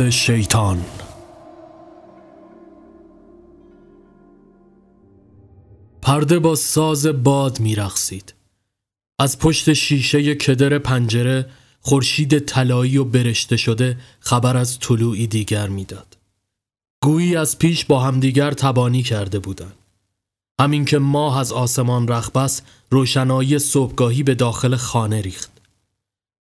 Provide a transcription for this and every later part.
شیطان پرده با ساز باد میرقصید. از پشت شیشه کدر پنجره خورشید طلایی و برشته شده خبر از طلوعی دیگر می‌داد. گویی از پیش با همدیگر تبانی کرده بودند. همین که ماه از آسمان رخبس روشنایی صبحگاهی به داخل خانه ریخت.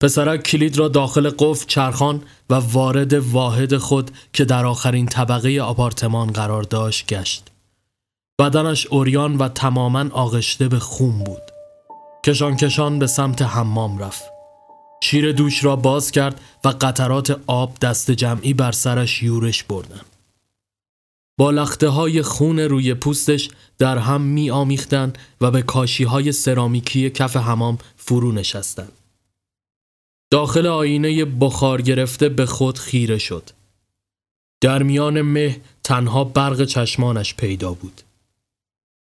پسرک کلید را داخل قفل چرخان و وارد واحد خود که در آخرین طبقه آپارتمان قرار داشت گشت. بدنش اوریان و تماما آغشته به خون بود. کشان کشان به سمت حمام رفت. شیر دوش را باز کرد و قطرات آب دست جمعی بر سرش یورش بردن. با لخته های خون روی پوستش در هم می و به کاشی های سرامیکی کف حمام فرو نشستند. داخل آینه بخار گرفته به خود خیره شد. در میان مه تنها برق چشمانش پیدا بود.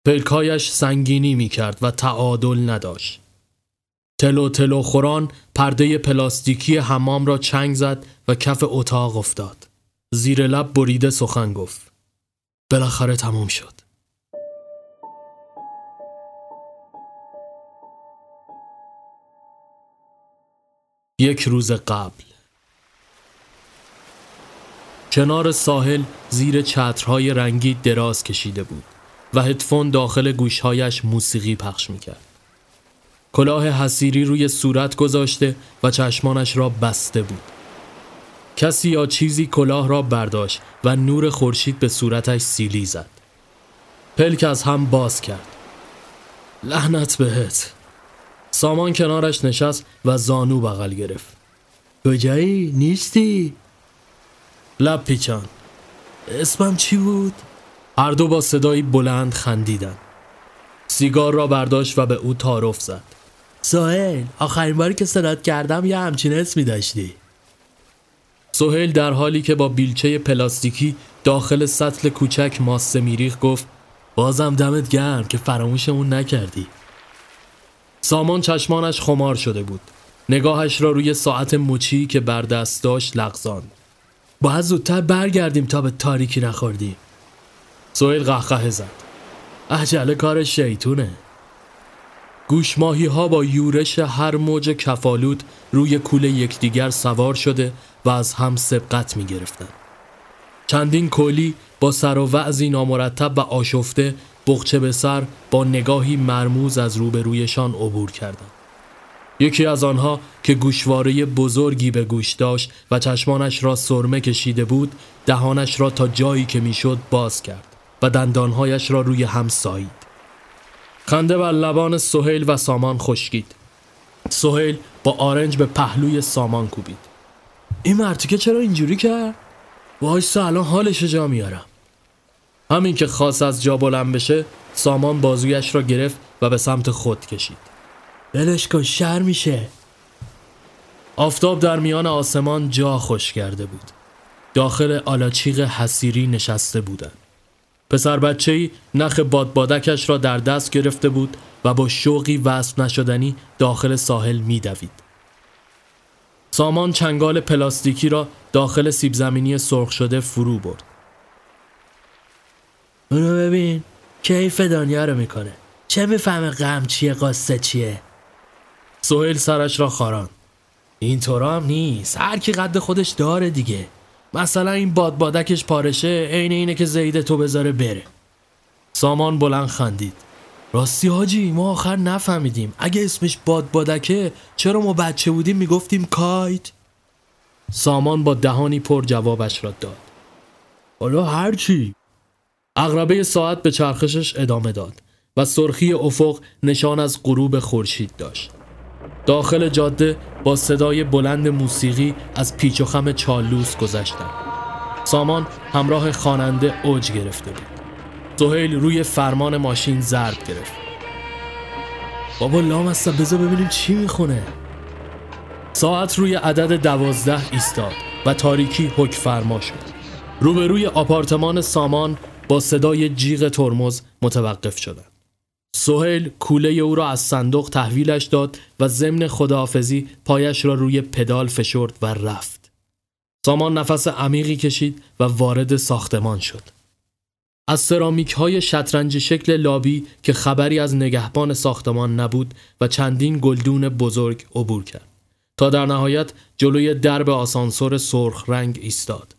پلکایش سنگینی می کرد و تعادل نداشت. تلو تلو خوران پرده پلاستیکی حمام را چنگ زد و کف اتاق افتاد. زیر لب بریده سخن گفت. بالاخره تمام شد. یک روز قبل کنار ساحل زیر چترهای رنگی دراز کشیده بود و هدفون داخل گوشهایش موسیقی پخش می‌کرد. کلاه حسیری روی صورت گذاشته و چشمانش را بسته بود. کسی یا چیزی کلاه را برداشت و نور خورشید به صورتش سیلی زد. پلک از هم باز کرد. لعنت بهت. سامان کنارش نشست و زانو بغل گرفت. کجایی؟ نیستی؟ لب پیچان. اسمم چی بود؟ هر دو با صدایی بلند خندیدن. سیگار را برداشت و به او تعارف زد. سوهل آخرین باری که صدات کردم یه همچین اسمی داشتی. سوهل در حالی که با بیلچه پلاستیکی داخل سطل کوچک ماسه میریخ گفت بازم دمت گرم که فراموشمون نکردی. سامان چشمانش خمار شده بود. نگاهش را روی ساعت مچی که بر دست داشت لغزاند. باید زودتر برگردیم تا به تاریکی نخوردیم. سویل قهقه زد. عجله کار شیطونه. گوشماهی ها با یورش هر موج کفالود روی کول یکدیگر سوار شده و از هم سبقت می گرفتن. چندین کلی با سر و وعزی نامرتب و آشفته بخچه به سر با نگاهی مرموز از روبرویشان عبور کردند. یکی از آنها که گوشواره بزرگی به گوش داشت و چشمانش را سرمه کشیده بود دهانش را تا جایی که می‌شد باز کرد و دندانهایش را روی هم سایید خنده بر لبان سهیل و سامان خشکید سهیل با آرنج به پهلوی سامان کوبید این مرتیکه چرا اینجوری کرد؟ وایسا الان حالش جا میارم همین که خواست از جا بلند بشه سامان بازویش را گرفت و به سمت خود کشید بلش کن شر میشه آفتاب در میان آسمان جا خوش کرده بود داخل آلاچیق حسیری نشسته بودند پسر بچهی نخ بادبادکش را در دست گرفته بود و با شوقی وصف نشدنی داخل ساحل میدوید. سامان چنگال پلاستیکی را داخل سیب زمینی سرخ شده فرو برد. اونو ببین کیف دنیا رو می‌کنه. چه می‌فهمه غم چیه قصه چیه؟ سهیل سرش را خاران. این هم نیست. هر کی قد خودش داره دیگه. مثلا این بادبادکش پارشه عین اینه که زیده تو بذاره بره سامان بلند خندید راستی حاجی ما آخر نفهمیدیم اگه اسمش بادبادکه چرا ما بچه بودیم می‌گفتیم کایت سامان با دهانی پر جوابش را داد حالا هرچی اغربه ساعت به چرخشش ادامه داد و سرخی افق نشان از غروب خورشید داشت داخل جاده با صدای بلند موسیقی از پیچ و خم چالوس گذشتند. سامان همراه خواننده اوج گرفته بود. زهیل روی فرمان ماشین ضرب گرفت. بابا لام هستم بذار ببینیم چی می‌خونه. ساعت روی عدد دوازده ایستاد و تاریکی حک فرما شد. روبروی آپارتمان سامان با صدای جیغ ترمز متوقف شدند. سهیل کوله او را از صندوق تحویلش داد و ضمن خداحافظی پایش را روی پدال فشرد و رفت. سامان نفس عمیقی کشید و وارد ساختمان شد. از سرامیک های شطرنج شکل لابی که خبری از نگهبان ساختمان نبود و چندین گلدون بزرگ عبور کرد تا در نهایت جلوی درب آسانسور سرخ رنگ ایستاد.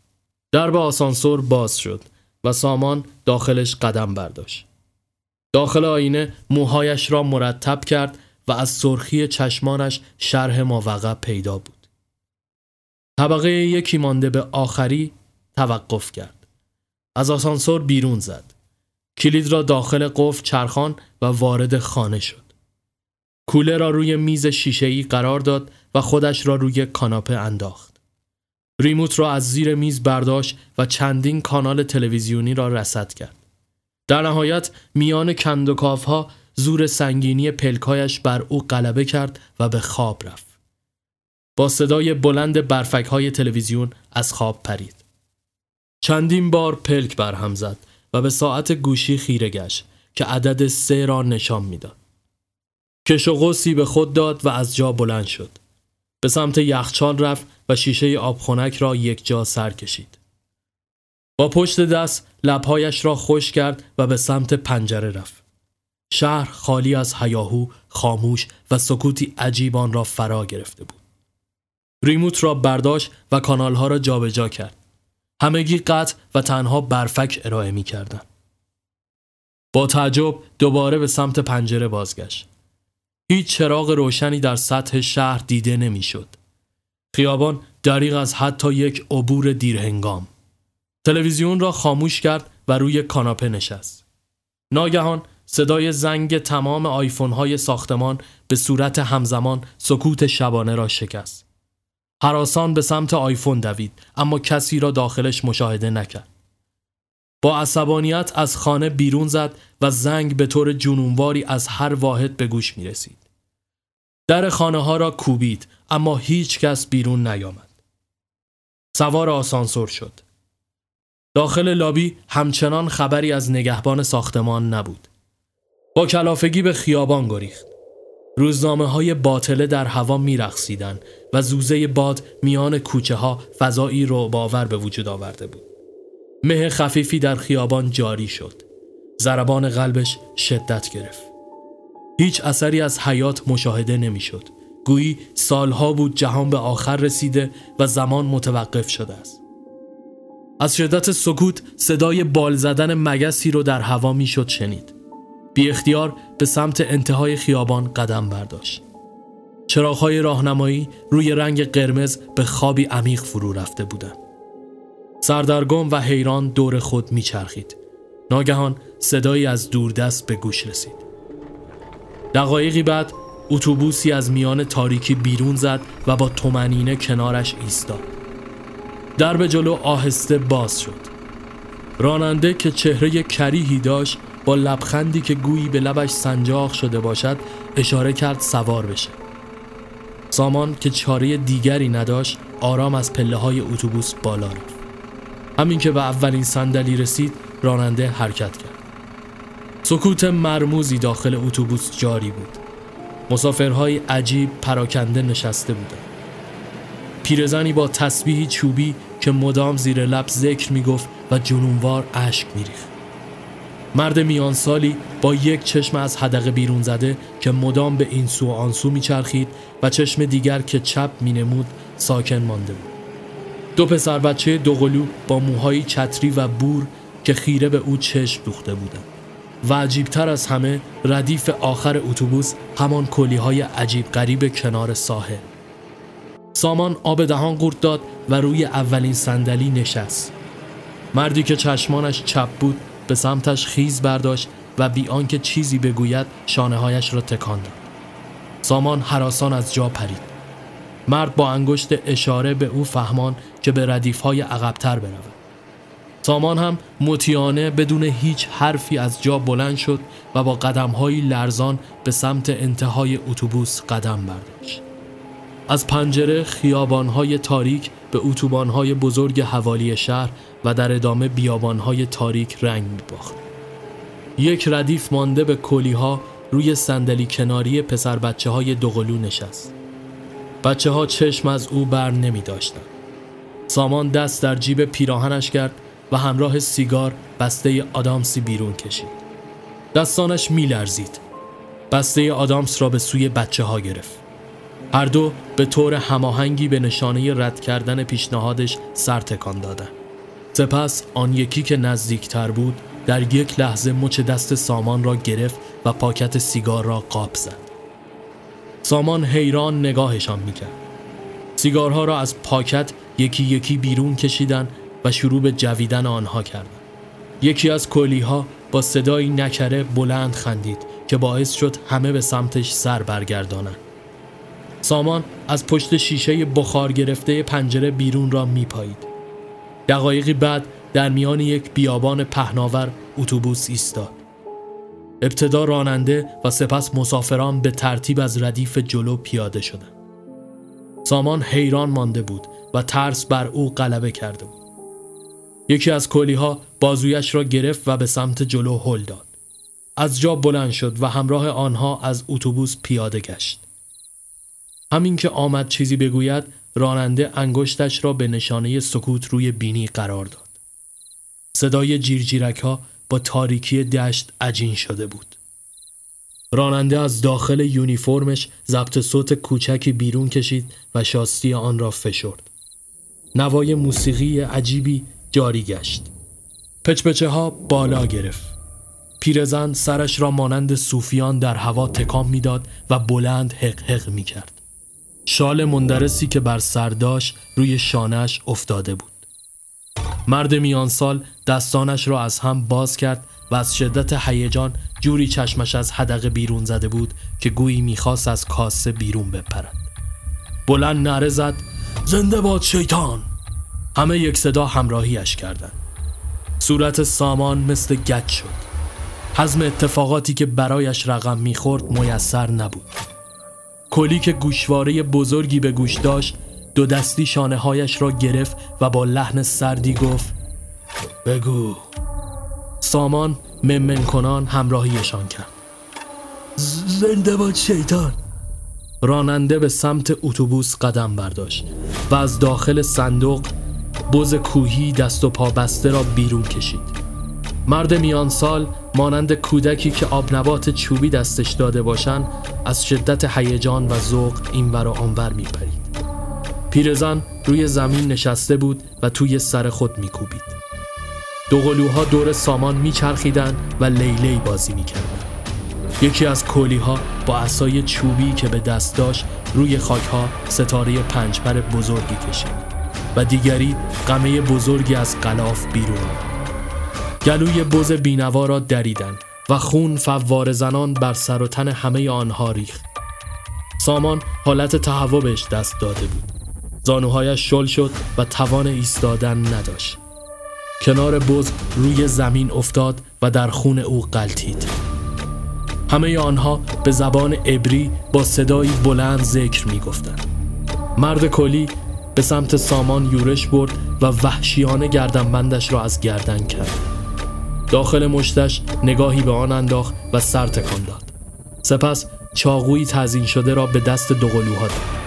درب آسانسور باز شد و سامان داخلش قدم برداشت. داخل آینه موهایش را مرتب کرد و از سرخی چشمانش شرح ماوقع پیدا بود. طبقه یکی مانده به آخری توقف کرد. از آسانسور بیرون زد. کلید را داخل قفل چرخان و وارد خانه شد. کوله را روی میز شیشه‌ای قرار داد و خودش را روی کاناپه انداخت. ریموت را از زیر میز برداشت و چندین کانال تلویزیونی را رسد کرد. در نهایت میان کندوکاف ها زور سنگینی پلکایش بر او غلبه کرد و به خواب رفت. با صدای بلند برفک های تلویزیون از خواب پرید. چندین بار پلک برهم زد و به ساعت گوشی خیره گشت که عدد سه را نشان می‌داد. کش و به خود داد و از جا بلند شد. به سمت یخچال رفت و شیشه آبخونک را یک جا سر کشید. با پشت دست لبهایش را خوش کرد و به سمت پنجره رفت. شهر خالی از هیاهو، خاموش و سکوتی عجیب آن را فرا گرفته بود. ریموت را برداشت و کانالها را جابجا کرد. همگی قطع و تنها برفک ارائه می کردن. با تعجب دوباره به سمت پنجره بازگشت. هیچ چراغ روشنی در سطح شهر دیده نمی‌شد. خیابان دریغ از حتی یک عبور دیرهنگام. تلویزیون را خاموش کرد و روی کاناپه نشست. ناگهان صدای زنگ تمام آیفون های ساختمان به صورت همزمان سکوت شبانه را شکست. حراسان به سمت آیفون دوید اما کسی را داخلش مشاهده نکرد. با عصبانیت از خانه بیرون زد و زنگ به طور جنونواری از هر واحد به گوش می رسید. در خانه ها را کوبید اما هیچ کس بیرون نیامد. سوار آسانسور شد. داخل لابی همچنان خبری از نگهبان ساختمان نبود. با کلافگی به خیابان گریخت. روزنامه های باطله در هوا میرقصیدند و زوزه باد میان کوچه ها فضایی رو باور به وجود آورده بود. مه خفیفی در خیابان جاری شد. ضربان قلبش شدت گرفت. هیچ اثری از حیات مشاهده نمی‌شد. گویی سالها بود جهان به آخر رسیده و زمان متوقف شده است. از شدت سکوت صدای بال زدن مگسی رو در هوا می‌شد شنید. بی اختیار به سمت انتهای خیابان قدم برداشت. چراغهای راهنمایی روی رنگ قرمز به خوابی عمیق فرو رفته بودند. سردرگم و حیران دور خود میچرخید. ناگهان صدایی از دوردست به گوش رسید. دقایقی بعد اتوبوسی از میان تاریکی بیرون زد و با تومنینه کنارش ایستاد. درب جلو آهسته باز شد. راننده که چهره کریهی داشت با لبخندی که گویی به لبش سنجاق شده باشد اشاره کرد سوار بشه. سامان که چاره دیگری نداشت آرام از پله های اتوبوس بالا رفت. همین که به اولین صندلی رسید راننده حرکت کرد. سکوت مرموزی داخل اتوبوس جاری بود. مسافرهای عجیب پراکنده نشسته بودند. پیرزنی با تسبیحی چوبی که مدام زیر لب ذکر می‌گفت و جنونوار اشک میریخت. مرد میان سالی با یک چشم از حدقه بیرون زده که مدام به این سو سو میچرخید و چشم دیگر که چپ مینمود ساکن مانده بود. دو پسر بچه دوقلو با موهای چتری و بور که خیره به او چشم دوخته بودند. و عجیبتر از همه ردیف آخر اتوبوس همان کلی های عجیب غریب کنار ساحل. سامان آب دهان قورت داد و روی اولین صندلی نشست. مردی که چشمانش چپ بود به سمتش خیز برداشت و بی آنکه چیزی بگوید شانه هایش را تکان داد. سامان حراسان از جا پرید. مرد با انگشت اشاره به او فهمان که به ردیف های عقبتر برود. سامان هم متیانه بدون هیچ حرفی از جا بلند شد و با قدم های لرزان به سمت انتهای اتوبوس قدم برداشت. از پنجره خیابان های تاریک به اتوبان های بزرگ حوالی شهر و در ادامه بیابان های تاریک رنگ می باخت. یک ردیف مانده به کلی ها روی صندلی کناری پسر بچه های دوقلو نشست. بچه ها چشم از او بر نمی داشتن. سامان دست در جیب پیراهنش کرد و همراه سیگار بسته آدامسی بیرون کشید. دستانش میلرزید. بسته آدامس را به سوی بچه ها گرفت. هر دو به طور هماهنگی به نشانه رد کردن پیشنهادش سر تکان دادند. سپس آن یکی که نزدیکتر بود در یک لحظه مچ دست سامان را گرفت و پاکت سیگار را قاب زد. سامان حیران نگاهشان می‌کرد. سیگارها را از پاکت یکی یکی بیرون کشیدن و شروع به جویدن آنها کردند. یکی از کلیها با صدایی نکره بلند خندید که باعث شد همه به سمتش سر برگردانند. سامان از پشت شیشه بخار گرفته پنجره بیرون را میپایید. دقایقی بعد در میان یک بیابان پهناور اتوبوس ایستاد. ابتدا راننده و سپس مسافران به ترتیب از ردیف جلو پیاده شدند. سامان حیران مانده بود و ترس بر او غلبه کرده بود. یکی از ها بازویش را گرفت و به سمت جلو هل داد. از جا بلند شد و همراه آنها از اتوبوس پیاده گشت. همین که آمد چیزی بگوید راننده انگشتش را به نشانه سکوت روی بینی قرار داد. صدای جیرجیرک ها با تاریکی دشت عجین شده بود. راننده از داخل یونیفرمش ضبط صوت کوچکی بیرون کشید و شاستی آن را فشرد. نوای موسیقی عجیبی جاری گشت. پچپچه ها بالا گرفت. پیرزن سرش را مانند صوفیان در هوا تکان می‌داد و بلند حق حق می کرد. شال مندرسی که بر سر داشت روی شانش افتاده بود. مرد میان سال دستانش را از هم باز کرد و از شدت هیجان جوری چشمش از حدقه بیرون زده بود که گویی می‌خواست از کاسه بیرون بپرد. بلند نره زد زنده باد شیطان همه یک صدا همراهیش کردند. صورت سامان مثل گچ شد. حزم اتفاقاتی که برایش رقم می‌خورد میسر نبود. کلی که گوشواره بزرگی به گوش داشت دو دستی شانه هایش را گرفت و با لحن سردی گفت بگو. سامان ممن کنان همراهیشان کرد. زنده باد شیطان. راننده به سمت اتوبوس قدم برداشت و از داخل صندوق بز کوهی دست و پا بسته را بیرون کشید. مرد میان سال مانند کودکی که آب نبات چوبی دستش داده باشند از شدت هیجان و ذوق اینور و آنور میپرید. پیرزن روی زمین نشسته بود و توی سر خود میکوبید. دو قلوها دور سامان میچرخیدند و لیلی بازی می‌کردند یکی از کولیها با عصای چوبی که به دست داشت روی خاکها ستاره پنجپر بزرگی کشید و دیگری قمه بزرگی از قلاف بیرون آمد. گلوی بز بینوا را دریدن و خون فوار زنان بر سر و تن همه آنها ریخت. سامان حالت تهوع بهش دست داده بود. زانوهایش شل شد و توان ایستادن نداشت. کنار بز روی زمین افتاد و در خون او قلتید همه آنها به زبان عبری با صدایی بلند ذکر می گفتن. مرد کلی به سمت سامان یورش برد و وحشیانه گردنبندش را از گردن کرد. داخل مشتش نگاهی به آن انداخت و سر تکان داد. سپس چاقویی تزین شده را به دست دوقلوها داد.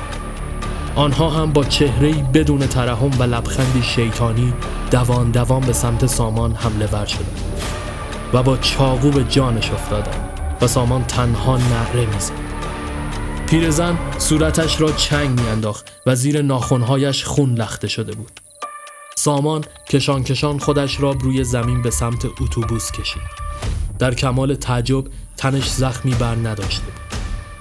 آنها هم با چهرهی بدون ترحم و لبخندی شیطانی دوان دوان به سمت سامان حمله ور شدند و با چاقو به جانش افتادند و سامان تنها نعره می‌زد. پیرزن صورتش را چنگ میانداخت و زیر ناخونهایش خون لخته شده بود. سامان کشان کشان خودش را روی زمین به سمت اتوبوس کشید. در کمال تعجب تنش زخمی بر نداشته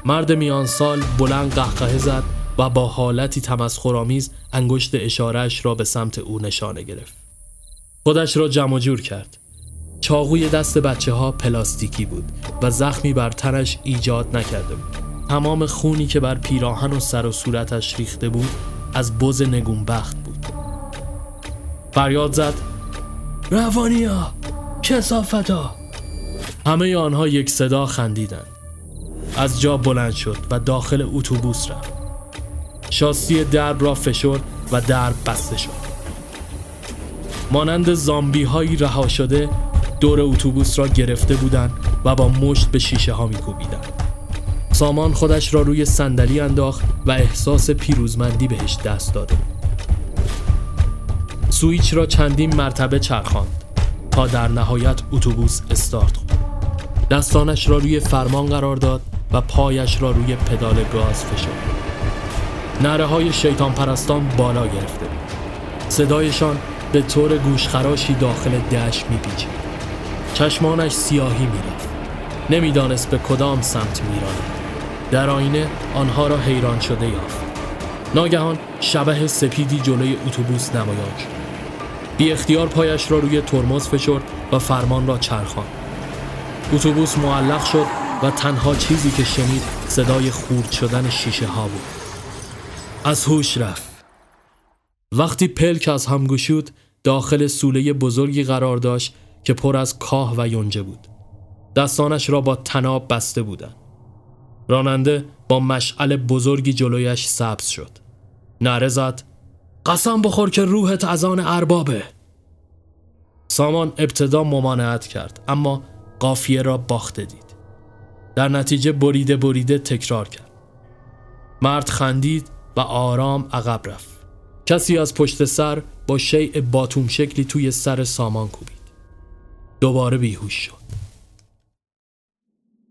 مرد میان سال بلند قهقه زد و با حالتی تمسخرآمیز انگشت اشارهش را به سمت او نشانه گرفت. خودش را جمع جور کرد. چاقوی دست بچه ها پلاستیکی بود و زخمی بر تنش ایجاد نکرده بود. تمام خونی که بر پیراهن و سر و صورتش ریخته بود از بز نگونبخت بود. فریاد زد روانیا کسافتا همه آنها یک صدا خندیدند. از جا بلند شد و داخل اتوبوس رفت. شاسی درب را فشرد و درب بسته شد. مانند زامبی هایی رها شده دور اتوبوس را گرفته بودند و با مشت به شیشه ها میکوبیدند. سامان خودش را روی صندلی انداخت و احساس پیروزمندی بهش دست داده سویچ را چندین مرتبه چرخاند تا در نهایت اتوبوس استارت خورد. دستانش را روی فرمان قرار داد و پایش را روی پدال گاز فشرد. نره های شیطان پرستان بالا گرفته صدایشان به طور گوشخراشی داخل دشت میپیچید. چشمانش سیاهی می‌رفت نمی‌دانست به کدام سمت میراند در آینه آنها را حیران شده یافت. ناگهان شبه سپیدی جلوی اتوبوس نمایان شد. بی اختیار پایش را روی ترمز فشرد و فرمان را چرخاند. اتوبوس معلق شد و تنها چیزی که شنید صدای خورد شدن شیشه ها بود. از هوش رفت. وقتی پلک از هم گشود داخل سوله بزرگی قرار داشت که پر از کاه و یونجه بود. دستانش را با تناب بسته بودند. راننده با مشعل بزرگی جلویش سبز شد. نره زد قسم بخور که روحت از آن اربابه. سامان ابتدا ممانعت کرد اما قافیه را باخته دید. در نتیجه بریده بریده تکرار کرد. مرد خندید و آرام عقب رفت. کسی از پشت سر با شیء باتوم شکلی توی سر سامان کوبید. دوباره بیهوش شد.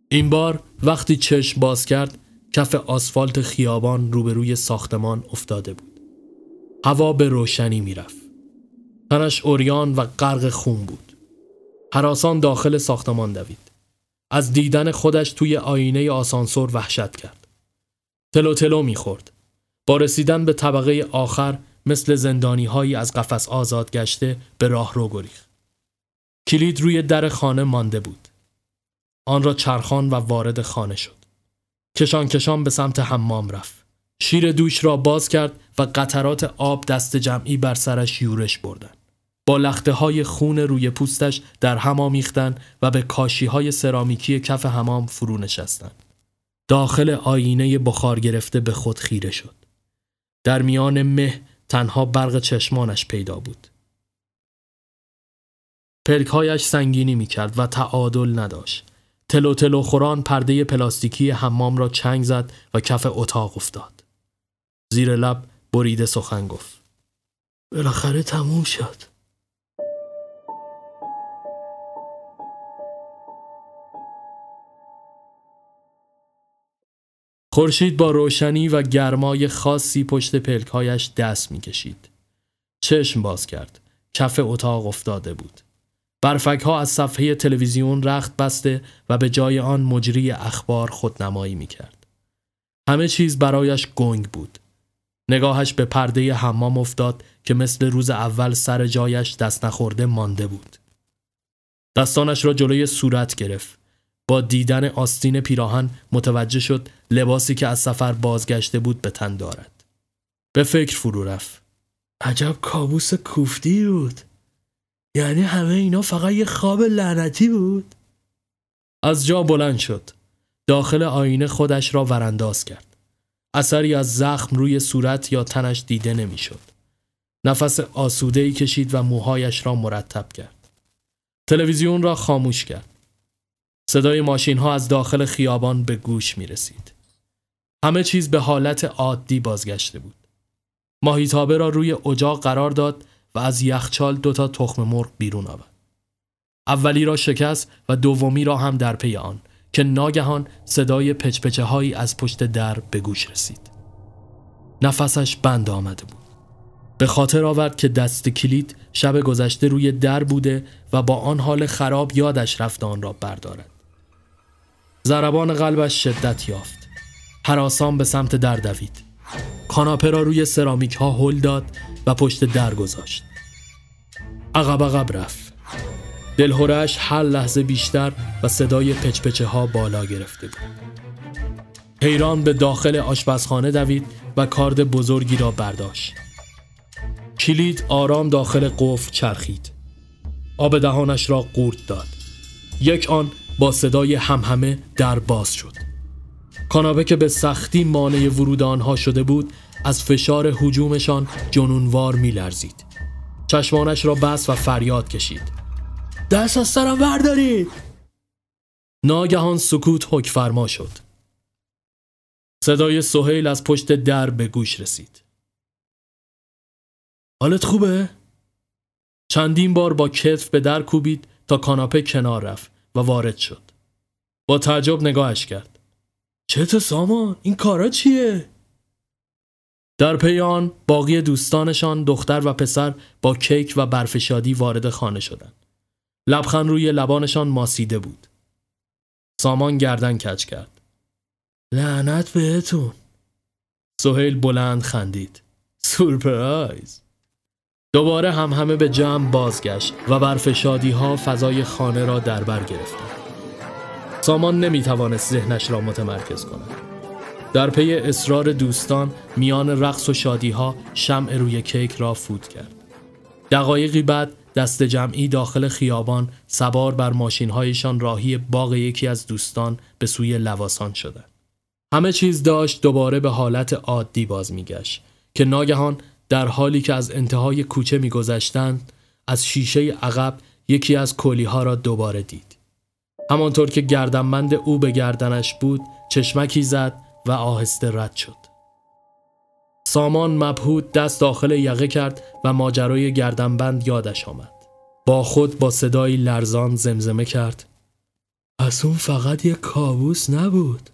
این بار وقتی چشم باز کرد کف آسفالت خیابان روبروی ساختمان افتاده بود. هوا به روشنی می‌رفت. تنش اوریان و غرق خون بود. حراسان داخل ساختمان دوید. از دیدن خودش توی آینه آسانسور وحشت کرد. تلو تلو می‌خورد. با رسیدن به طبقه آخر مثل زندانی هایی از قفس آزاد گشته به راه رو گریخ. کلید روی در خانه مانده بود. آن را چرخان و وارد خانه شد. کشان کشان به سمت حمام رفت. شیر دوش را باز کرد و قطرات آب دست جمعی بر سرش یورش بردن. با لخته های خون روی پوستش در هم آمیختن و به کاشی های سرامیکی کف حمام فرو نشستن. داخل آینه بخار گرفته به خود خیره شد. در میان مه تنها برق چشمانش پیدا بود. پلکهایش سنگینی می کرد و تعادل نداشت. تلو تلو خوران پرده پلاستیکی حمام را چنگ زد و کف اتاق افتاد. زیر لب بریده سخن گفت. بالاخره تموم شد. خورشید با روشنی و گرمای خاصی پشت پلکهایش دست می‌کشید. چشم باز کرد. کف اتاق افتاده بود. برفک ها از صفحه تلویزیون رخت بسته و به جای آن مجری اخبار خودنمایی می کرد. همه چیز برایش گنگ بود. نگاهش به پرده حمام افتاد که مثل روز اول سر جایش دست نخورده مانده بود. دستانش را جلوی صورت گرفت. با دیدن آستین پیراهن متوجه شد لباسی که از سفر بازگشته بود به تن دارد. به فکر فرو رفت. عجب کابوس کوفتی بود. یعنی همه اینا فقط یه خواب لعنتی بود؟ از جا بلند شد. داخل آینه خودش را ورانداز کرد. اثری از زخم روی صورت یا تنش دیده نمی‌شد. نفس آسوده ای کشید و موهایش را مرتب کرد. تلویزیون را خاموش کرد. صدای ماشین ها از داخل خیابان به گوش می رسید. همه چیز به حالت عادی بازگشته بود. ماهیتابه را روی اجاق قرار داد و از یخچال دوتا تخم مرغ بیرون آورد. اولی را شکست و دومی را هم در پی آن که ناگهان صدای پچپچه هایی از پشت در به گوش رسید. نفسش بند آمده بود. به خاطر آورد که دست کلید شب گذشته روی در بوده و با آن حال خراب یادش رفت آن را بردارد. ضربان قلبش شدت یافت. حراسان به سمت در دوید. کاناپه را روی سرامیک ها هل داد و پشت در گذاشت. عقب عقب رفت. دلهورش هر لحظه بیشتر و صدای پچپچه ها بالا گرفته بود. حیران به داخل آشپزخانه دوید و کارد بزرگی را برداشت. کلید آرام داخل قفل چرخید. آب دهانش را قورت داد. یک آن با صدای همهمه در باز شد. کاناپه که به سختی مانع ورود آنها شده بود از فشار حجومشان جنونوار میلرزید. چشمانش را بس و فریاد کشید. دست از سرم بردارید! ناگهان سکوت حک فرما شد. صدای سهیل از پشت در به گوش رسید. حالت خوبه؟ چندین بار با کتف به در کوبید تا کاناپه کنار رفت و وارد شد. با تعجب نگاهش کرد. چته سامان؟ این کارا چیه؟ در پی آن باقی دوستانشان دختر و پسر با کیک و برف شادی وارد خانه شدند. لبخند روی لبانشان ماسیده بود. سامان گردن کج کرد. لعنت بهتون. سهیل بلند خندید. سورپرایز. دوباره هم همه به جمع بازگشت و برف شادی ها فضای خانه را در بر گرفتند. سامان نمی توانست ذهنش را متمرکز کند. در پی اصرار دوستان میان رقص و شادی ها شمع روی کیک را فوت کرد. دقایقی بعد دست جمعی داخل خیابان سوار بر ماشین هایشان راهی باغ یکی از دوستان به سوی لواسان شدند. همه چیز داشت دوباره به حالت عادی باز میگشت که ناگهان در حالی که از انتهای کوچه میگذشتند از شیشه عقب یکی از کلی ها را دوباره دید. همانطور که گردنبند او به گردنش بود چشمکی زد و آهسته رد شد. سامان مبهود دست داخل یقه کرد و ماجرای گردنبند یادش آمد. با خود با صدایی لرزان زمزمه کرد. پس اون فقط یک کابوس نبود.